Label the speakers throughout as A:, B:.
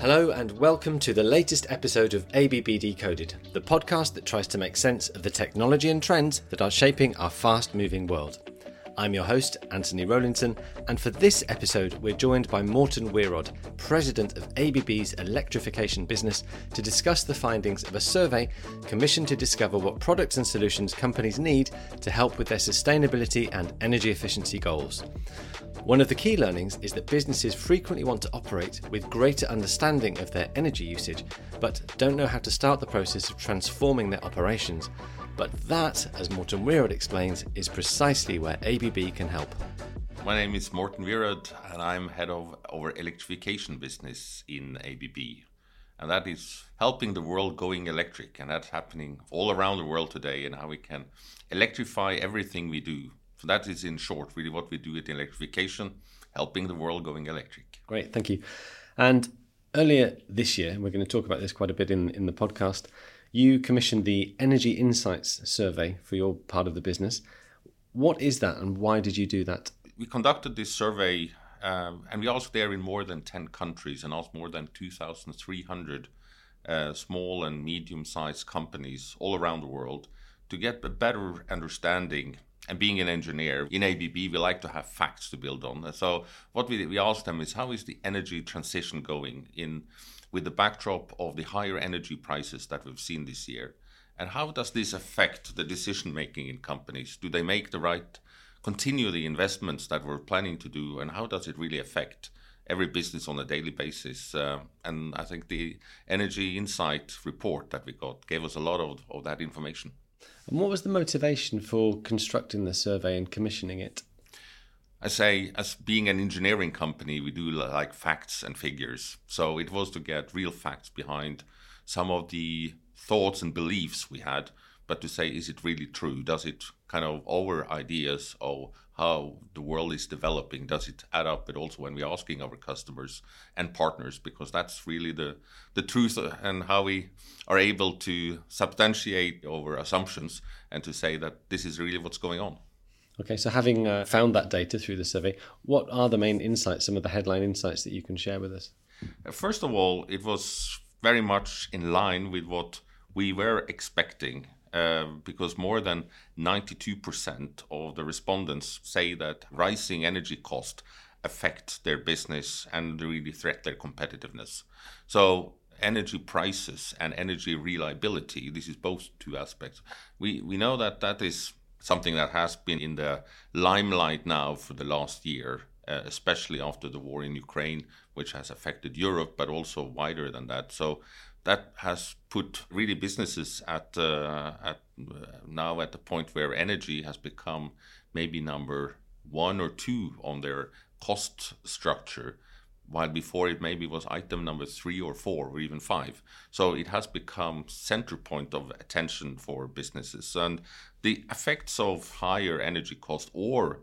A: Hello, and welcome to the latest episode of ABB Decoded, the podcast that tries to make sense of the technology and trends that are shaping our fast moving world. I'm your host, Anthony Rowlinson, and for this episode, we're joined by Morten Wierod, president of ABB's electrification business, to discuss the findings of a survey commissioned to discover what products and solutions companies need to help with their sustainability and energy efficiency goals. One of the key learnings is that businesses frequently want to operate with greater understanding of their energy usage, but don't know how to start the process of transforming their operations. But that, as Morten Wierod explains, is precisely where ABB can help.
B: My name is Morten Wierod, and I'm head of our electrification business in ABB. And that is helping the world going electric. And that's happening all around the world today, and how we can electrify everything we do. So that is, in short, really what we do with electrification, helping the world going electric.
A: Great, thank you. And earlier this year, we're going to talk about this quite a bit in, in the podcast, you commissioned the Energy Insights survey for your part of the business. What is that and why did you do that?
B: We conducted this survey um, and we asked there in more than 10 countries and asked more than 2,300 uh, small and medium sized companies all around the world to get a better understanding. And being an engineer in ABB, we like to have facts to build on. So, what we, we asked them is how is the energy transition going in with the backdrop of the higher energy prices that we've seen this year? And how does this affect the decision making in companies? Do they make the right, continue the investments that we're planning to do? And how does it really affect every business on a daily basis? Uh, and I think the Energy Insight report that we got gave us a lot of, of that information.
A: And what was the motivation for constructing the survey and commissioning it?
B: I say, as being an engineering company, we do like facts and figures. So it was to get real facts behind some of the thoughts and beliefs we had, but to say, is it really true? Does it kind of our ideas of how the world is developing, does it add up? But also when we're asking our customers and partners, because that's really the, the truth and how we are able to substantiate our assumptions and to say that this is really what's going on.
A: Okay, so having uh, found that data through the survey, what are the main insights, some of the headline insights that you can share with us?
B: Uh, first of all, it was very much in line with what we were expecting uh, because more than 92% of the respondents say that rising energy cost affect their business and really threat their competitiveness. So energy prices and energy reliability, this is both two aspects. We, we know that that is something that has been in the limelight now for the last year, uh, especially after the war in Ukraine, which has affected Europe, but also wider than that. So that has put really businesses at uh, at uh, now at the point where energy has become maybe number one or two on their cost structure while before it maybe was item number three or four or even five. So it has become center point of attention for businesses. And the effects of higher energy cost or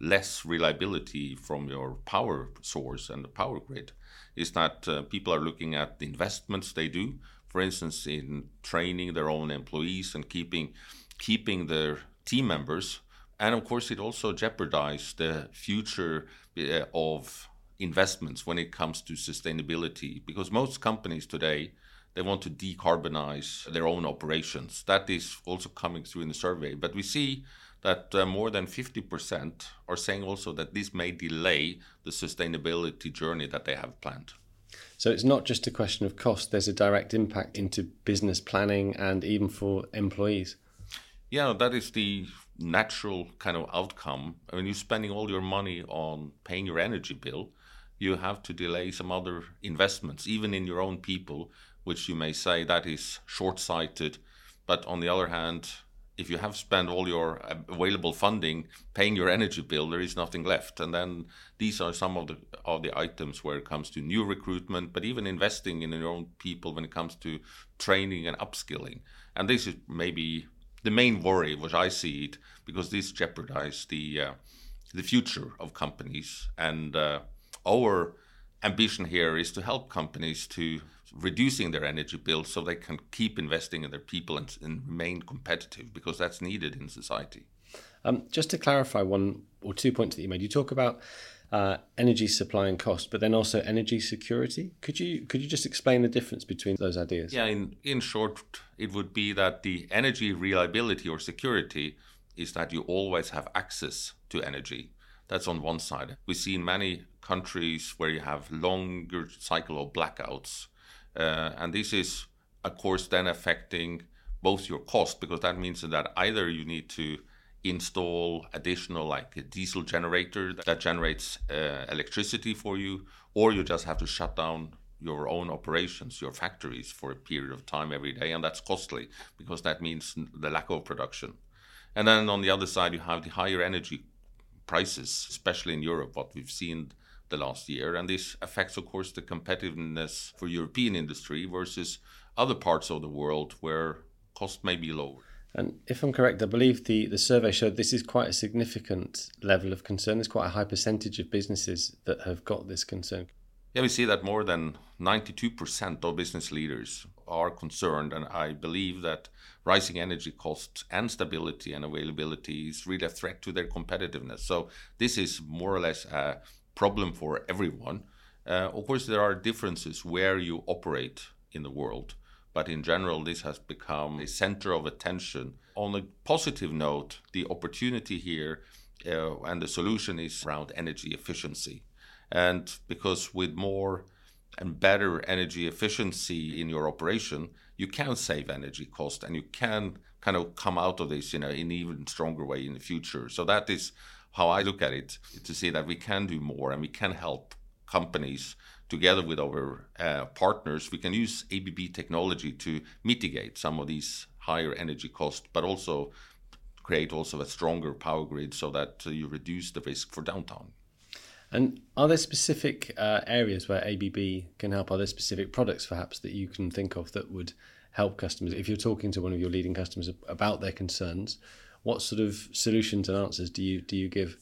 B: less reliability from your power source and the power grid is that uh, people are looking at the investments they do, for instance, in training their own employees and keeping keeping their team members. And of course, it also jeopardizes the future uh, of investments when it comes to sustainability. Because most companies today they want to decarbonize their own operations. That is also coming through in the survey. But we see that uh, more than 50% are saying also that this may delay the sustainability journey that they have planned.
A: So it's not just a question of cost. There's a direct impact into business planning and even for employees.
B: Yeah that is the natural kind of outcome. I mean you're spending all your money on paying your energy bill. You have to delay some other investments, even in your own people, which you may say that is short sighted. But on the other hand, if you have spent all your available funding paying your energy bill, there is nothing left. And then these are some of the of the items where it comes to new recruitment, but even investing in your own people when it comes to training and upskilling. And this is maybe the main worry, which I see it, because this jeopardizes the uh, the future of companies and. Uh, our ambition here is to help companies to reducing their energy bills so they can keep investing in their people and, and remain competitive because that's needed in society.
A: Um, just to clarify one or two points that you made, you talk about uh, energy supply and cost, but then also energy security. Could you could you just explain the difference between those ideas?
B: Yeah, in in short, it would be that the energy reliability or security is that you always have access to energy. That's on one side. We see in many countries where you have longer cycle of blackouts, and this is of course then affecting both your cost because that means that either you need to install additional like a diesel generator that generates uh, electricity for you or you just have to shut down your own operations your factories for a period of time every day and that's costly because that means the lack of production. And then on the other side you have the higher energy prices especially in Europe. What we've seen the last year and this affects of course the competitiveness for European industry versus other parts of the world where cost may be lower.
A: And if I'm correct, I believe the, the survey showed this is quite a significant level of concern. There's quite a high percentage of businesses that have got this concern.
B: Yeah, we see that more than 92% of business leaders are concerned, and I believe that rising energy costs and stability and availability is really a threat to their competitiveness. So, this is more or less a problem for everyone. Uh, of course, there are differences where you operate in the world but in general, this has become a center of attention. On a positive note, the opportunity here uh, and the solution is around energy efficiency. And because with more and better energy efficiency in your operation, you can save energy cost and you can kind of come out of this in, a, in an even stronger way in the future. So that is how I look at it to see that we can do more and we can help companies together with our uh, partners, we can use ABB technology to mitigate some of these higher energy costs, but also create also a stronger power grid so that uh, you reduce the risk for downtime.
A: And are there specific uh, areas where ABB can help? Are there specific products perhaps that you can think of that would help customers? If you're talking to one of your leading customers about their concerns, what sort of solutions and answers do you do you give?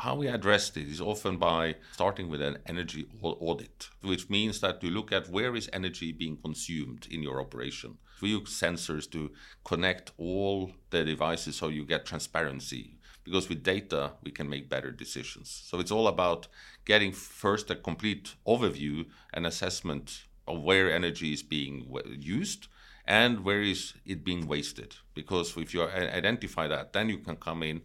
B: how we address this is often by starting with an energy audit, which means that you look at where is energy being consumed in your operation. We use sensors to connect all the devices so you get transparency. Because with data, we can make better decisions. So it's all about getting first a complete overview and assessment of where energy is being uh, used and where is it being wasted. Because if you identify that, then you can come in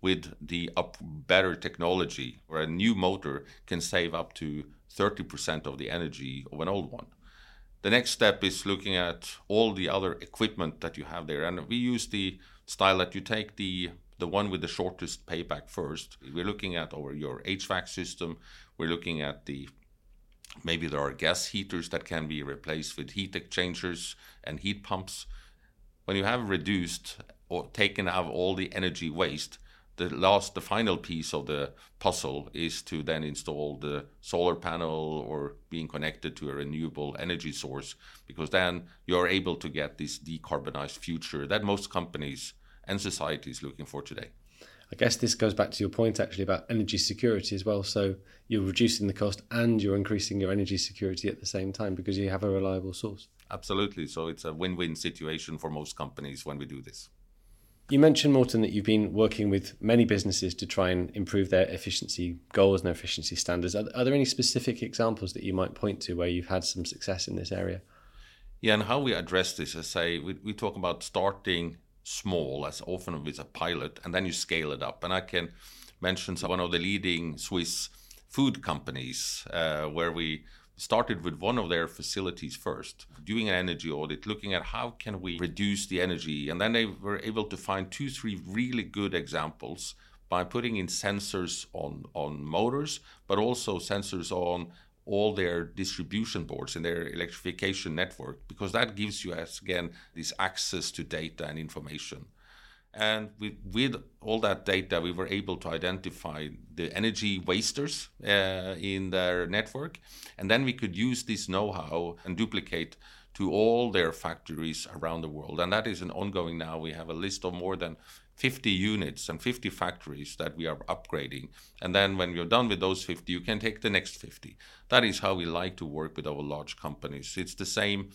B: with the up better technology where a new motor can save up to 30% of the energy of an old one. The next step is looking at all the other equipment that you have there. And we use the style that you take the the one with the shortest payback first. We're looking at over your HVAC system. We're looking at the maybe there are gas heaters that can be replaced with heat exchangers and heat pumps. When you have reduced or taken out all the energy waste, the last the final piece of the puzzle is to then install the solar panel or being connected to a renewable energy source because then you're able to get this decarbonized future that most companies and society is looking for today
A: I guess this goes back to your point actually about energy security as well. So you're reducing the cost and you're increasing your energy security at the same time because you have a reliable source.
B: Absolutely. So it's a win win situation for most companies when we do this.
A: You mentioned, Morten, that you've been working with many businesses to try and improve their efficiency goals and their efficiency standards. Are, are, there any specific examples that you might point to where you've had some success in this area?
B: Yeah, and how we address this, I say, we, we talk about starting small, as often with a pilot, and then you scale it up. And I can mention one of the leading Swiss food companies uh, where we started with one of their facilities first, doing an energy audit, looking at how can we reduce the energy. And then they were able to find two, three really good examples by putting in sensors on, on motors, but also sensors on all their distribution boards and their electrification network, because that gives you, as again, this access to data and information. And with, with all that data, we were able to identify the energy wasters uh, in their network. And then we could use this know how and duplicate to all their factories around the world. And that is an ongoing now. We have a list of more than 50 units and 50 factories that we are upgrading. And then when you're done with those 50, you can take the next 50. That is how we like to work with our large companies. It's the same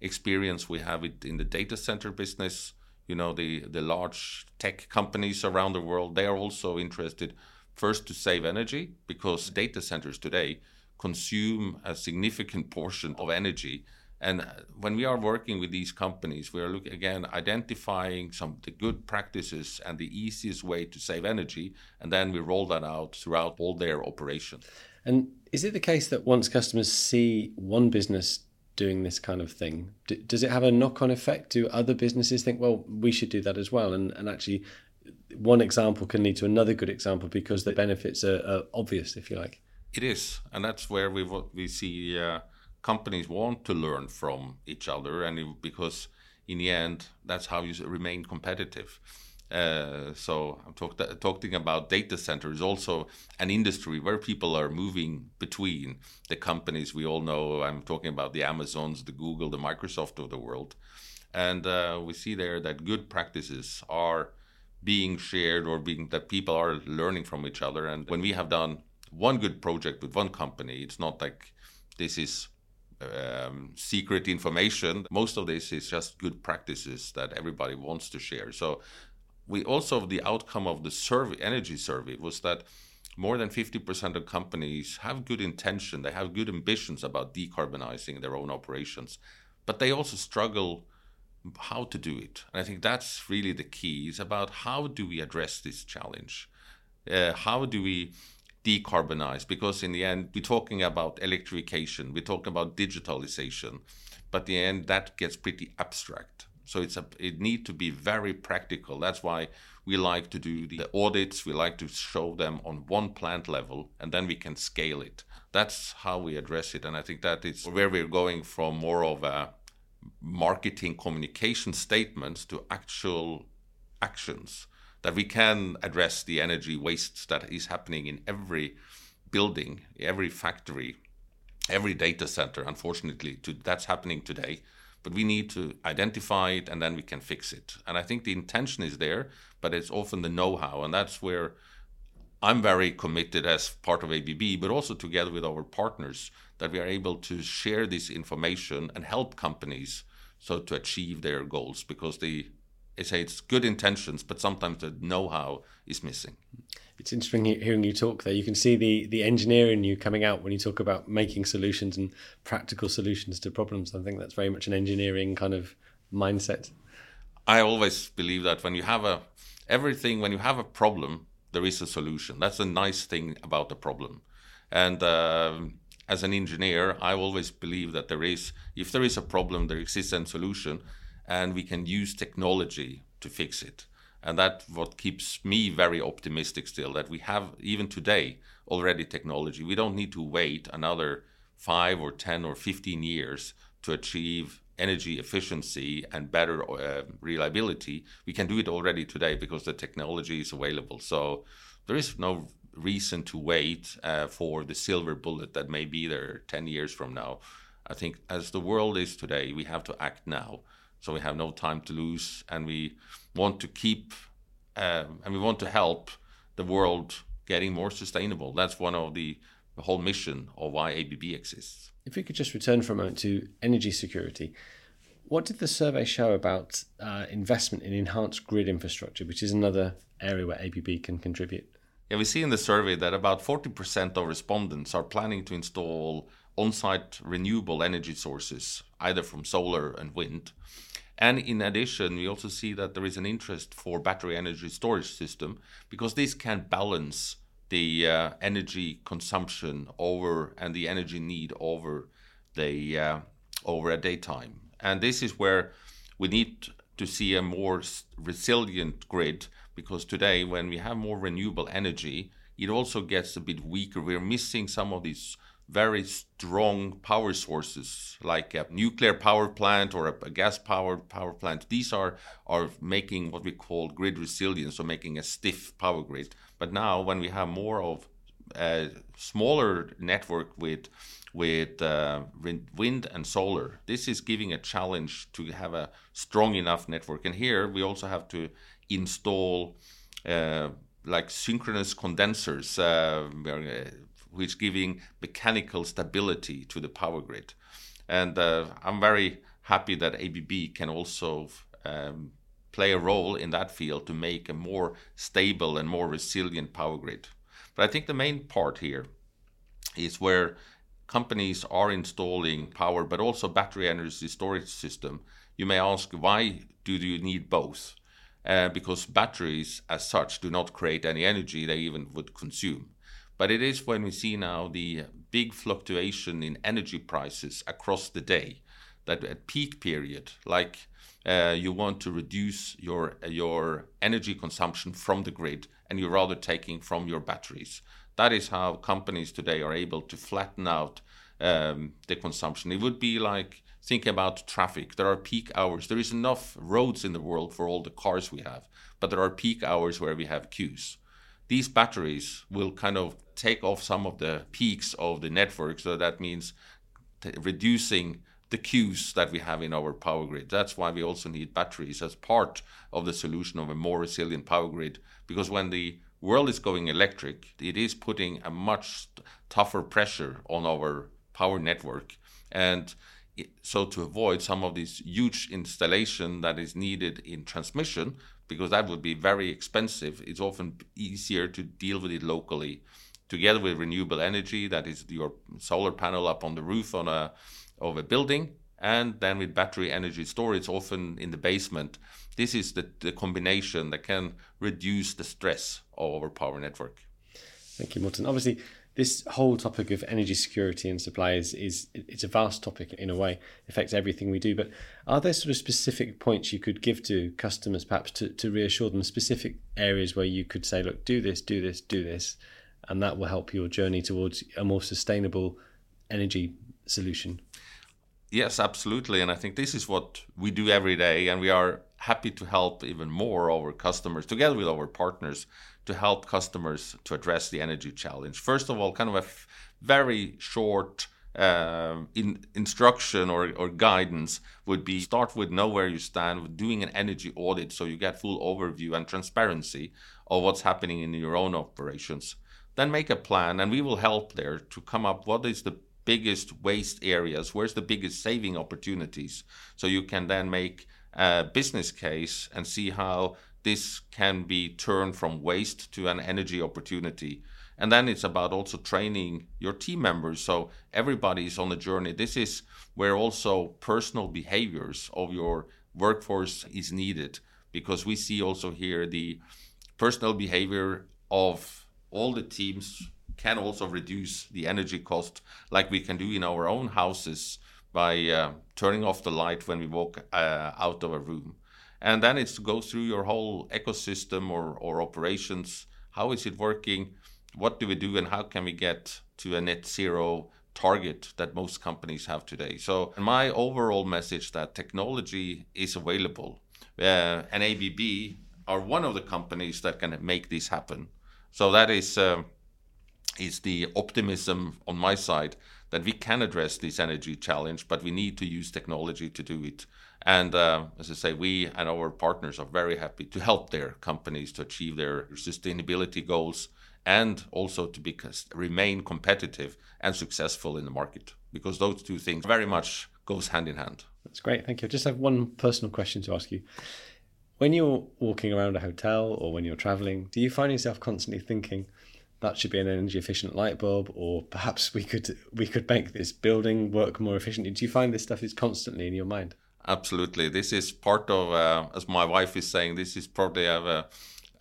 B: experience we have it in the data center business you know the the large tech companies around the world they are also interested first to save energy because data centers today consume a significant portion of energy and when we are working with these companies, we are looking again identifying some of the good practices and the easiest way to save energy, and then we roll that out throughout all their operations.
A: And is it the case that once customers see one business doing this kind of thing, does it have a knock-on effect? Do other businesses think, well, we should do that as well? And and actually, one example can lead to another good example because the benefits are, are obvious, if you like.
B: It is, and that's where we we see. Uh, companies want to learn from each other, and it, because in the end, that's how you remain competitive. Uh, so I'm talk, talking about data centers, also an industry where people are moving between the companies we all know. I'm talking about the Amazons, the Google, the Microsoft of the world, and uh, we see there that good practices are being shared or being that people are learning from each other. And when we have done one good project with one company, it's not like this is um, secret information. Most of this is just good practices that everybody wants to share. So we also the outcome of the survey, energy survey, was that more than 50% of companies have good intention, they have good ambitions about decarbonizing their own operations, but they also struggle how to do it. And I think that's really the key. is about how do we address this challenge? Uh, how do we decarbonize because in the end we're talking about electrification we're talking about digitalization but the end that gets pretty abstract. So it's a it need to be very practical. That's why we like to do the audits we like to show them on one plant level and then we can scale it. That's how we address it and i think that is where we're going from more of a marketing communication statements to actual actions that we can address the energy wastes that is happening in every building, every factory, every data center. Unfortunately, to, that's happening today. But we need to identify it and then we can fix it. And I think the intention is there, but it's often the know how. And that's where I'm very committed as part of ABB, but also together with our partners, that we are able to share this information and help companies so to achieve their goals because the I say it's good intentions, but sometimes the know-how is missing.
A: It's interesting hearing you talk there. You can see the the engineer in you coming out when you talk about making solutions and practical solutions to problems. I think that's very much an engineering kind of mindset.
B: I always believe that when you have a everything, when you have a problem, there is a solution. That's a nice thing about the problem. And uh, as an engineer, I always believe that there is, if there is a problem, there exists a solution and we can use technology to fix it. And that's what keeps me very optimistic still that we have, even today, already technology. We don't need to wait another five or 10 or 15 years to achieve energy efficiency and better uh, reliability. We can do it already today because the technology is available. So there is no reason to wait uh, for the silver bullet that may be there 10 years from now. I think as the world is today, we have to act now. So we have no time to lose, and we want to keep um, and we want to help the world getting more sustainable. That's one of the, the whole mission of why ABB exists.
A: If we could just return for a moment to energy security, what did the survey show about uh, investment in enhanced grid infrastructure, which is another area where ABB can contribute?
B: Yeah, we see in the survey that about 40% of respondents are planning to install on site renewable energy sources, either from solar and wind. And in addition, we also see that there is an interest for battery energy storage system because this can balance the uh, energy consumption over and the energy need over the uh, over a daytime. And this is where we need to see a more resilient grid because today when we have more renewable energy, it also gets a bit weaker. We're missing some of these very strong power sources like a nuclear power plant or a, gas powered power plant. These are are making what we call grid resilience or making a stiff power grid. But now when we have more of a smaller network with with uh, wind and solar this is giving a challenge to have a strong enough network. And here we also have to install uh, like synchronous condensers uh, which giving mechanical stability to the power grid. And uh, I'm very happy that ABB can also um, play a role in that field to make a more stable and more resilient power grid. But I think the main part here is where companies are installing power, but also battery energy storage system. You may ask, why do you need both? Uh, because batteries, as such, do not create any energy they even would consume. But it is when we see now the big fluctuation in energy prices across the day that at peak period, like uh, you want to reduce your your energy consumption from the grid, and you're rather taking from your batteries. That is how companies today are able to flatten out um, the consumption. It would be like think about traffic. There are peak hours. There is enough roads in the world for all the cars we have, but there are peak hours where we have queues. These batteries will kind of take off some of the peaks of the network. So that means t- reducing the queues that we have in our power grid. That's why we also need batteries as part of the solution of a more resilient power grid. Because when the world is going electric, it is putting a much tougher pressure on our power network. And so to avoid some of this huge installation that is needed in transmission, because that would be very expensive, it's often easier to deal with it locally together with renewable energy, that is your solar panel up on the roof on a of a building, and then with battery energy storage, often in the basement. This is the, the combination that can reduce the stress of our power network.
A: Thank you, Morten. Obviously, this whole topic of energy security and supply is, is it's a vast topic in a way it affects everything we do but are there sort of specific points you could give to customers perhaps to, to reassure them specific areas where you could say look do this do this do this and that will help your journey towards a more sustainable energy solution?
B: Yes absolutely and i think this is what we do every day and we are happy to help even more our customers together with our partners to help customers to address the energy challenge. First of all, kind of a f- very short uh, in, instruction or, or guidance would be start with know where you stand doing an energy audit so you get full overview and transparency of what's happening in your own operations then make a plan and we will help there to come up what is the biggest waste areas where's the biggest saving opportunities so you can then make a business case and see how this can be turned from waste to an energy opportunity. And then it's about also training your team members. So everybody's on the journey. This is where also personal behaviors of your workforce is needed because we see also here the personal behavior of all the teams can also reduce the energy cost like we can do in our own houses by uh, turning off the light when we walk uh, out of a room and then it goes through your whole ecosystem or, or operations. How is it working? What do we do? And how can we get to a net zero target that most companies have today? So my overall message that technology is available uh, and abb are one of the companies that can make this happen. So that is uh, is the optimism on my side that we can address this energy challenge, but we need to use technology to do it. And uh, as I say, we and our partners are very happy to help their companies to achieve their sustainability goals and also to be, remain competitive and successful in the market because those two things very much goes hand in hand.
A: That's great. Thank you. I just have one personal question to ask you. When you're walking around a hotel or when you're traveling, do you find yourself constantly thinking, that should be an energy efficient light bulb or perhaps we could we could make this building work more efficiently do you find this stuff is constantly in your mind
B: absolutely. This is part of uh, as my wife is saying this is probably a,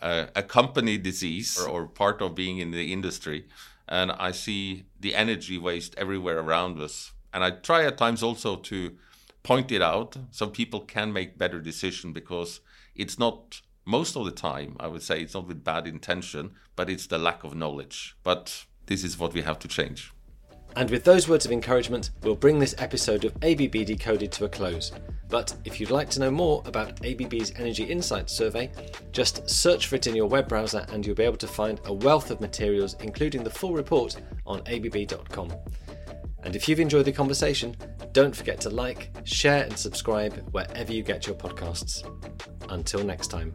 B: a, a company disease or, or part of being in the industry. And i see the energy waste everywhere around us. And i try at times also to point it out. So people can make better decisions because it's not most of the time, I would say it's not with bad intention, but it's the lack of knowledge. But this is what we have to change.
A: And with those words of encouragement, we'll bring this episode of ABB Decoded to a close. But if you'd like to know more about ABB's Energy Insights survey, just search for it in your web browser and you'll be able to find a wealth of materials, including the full report, on abb.com. And if you've enjoyed the conversation, don't forget to like, share, and subscribe wherever you get your podcasts. Until next time.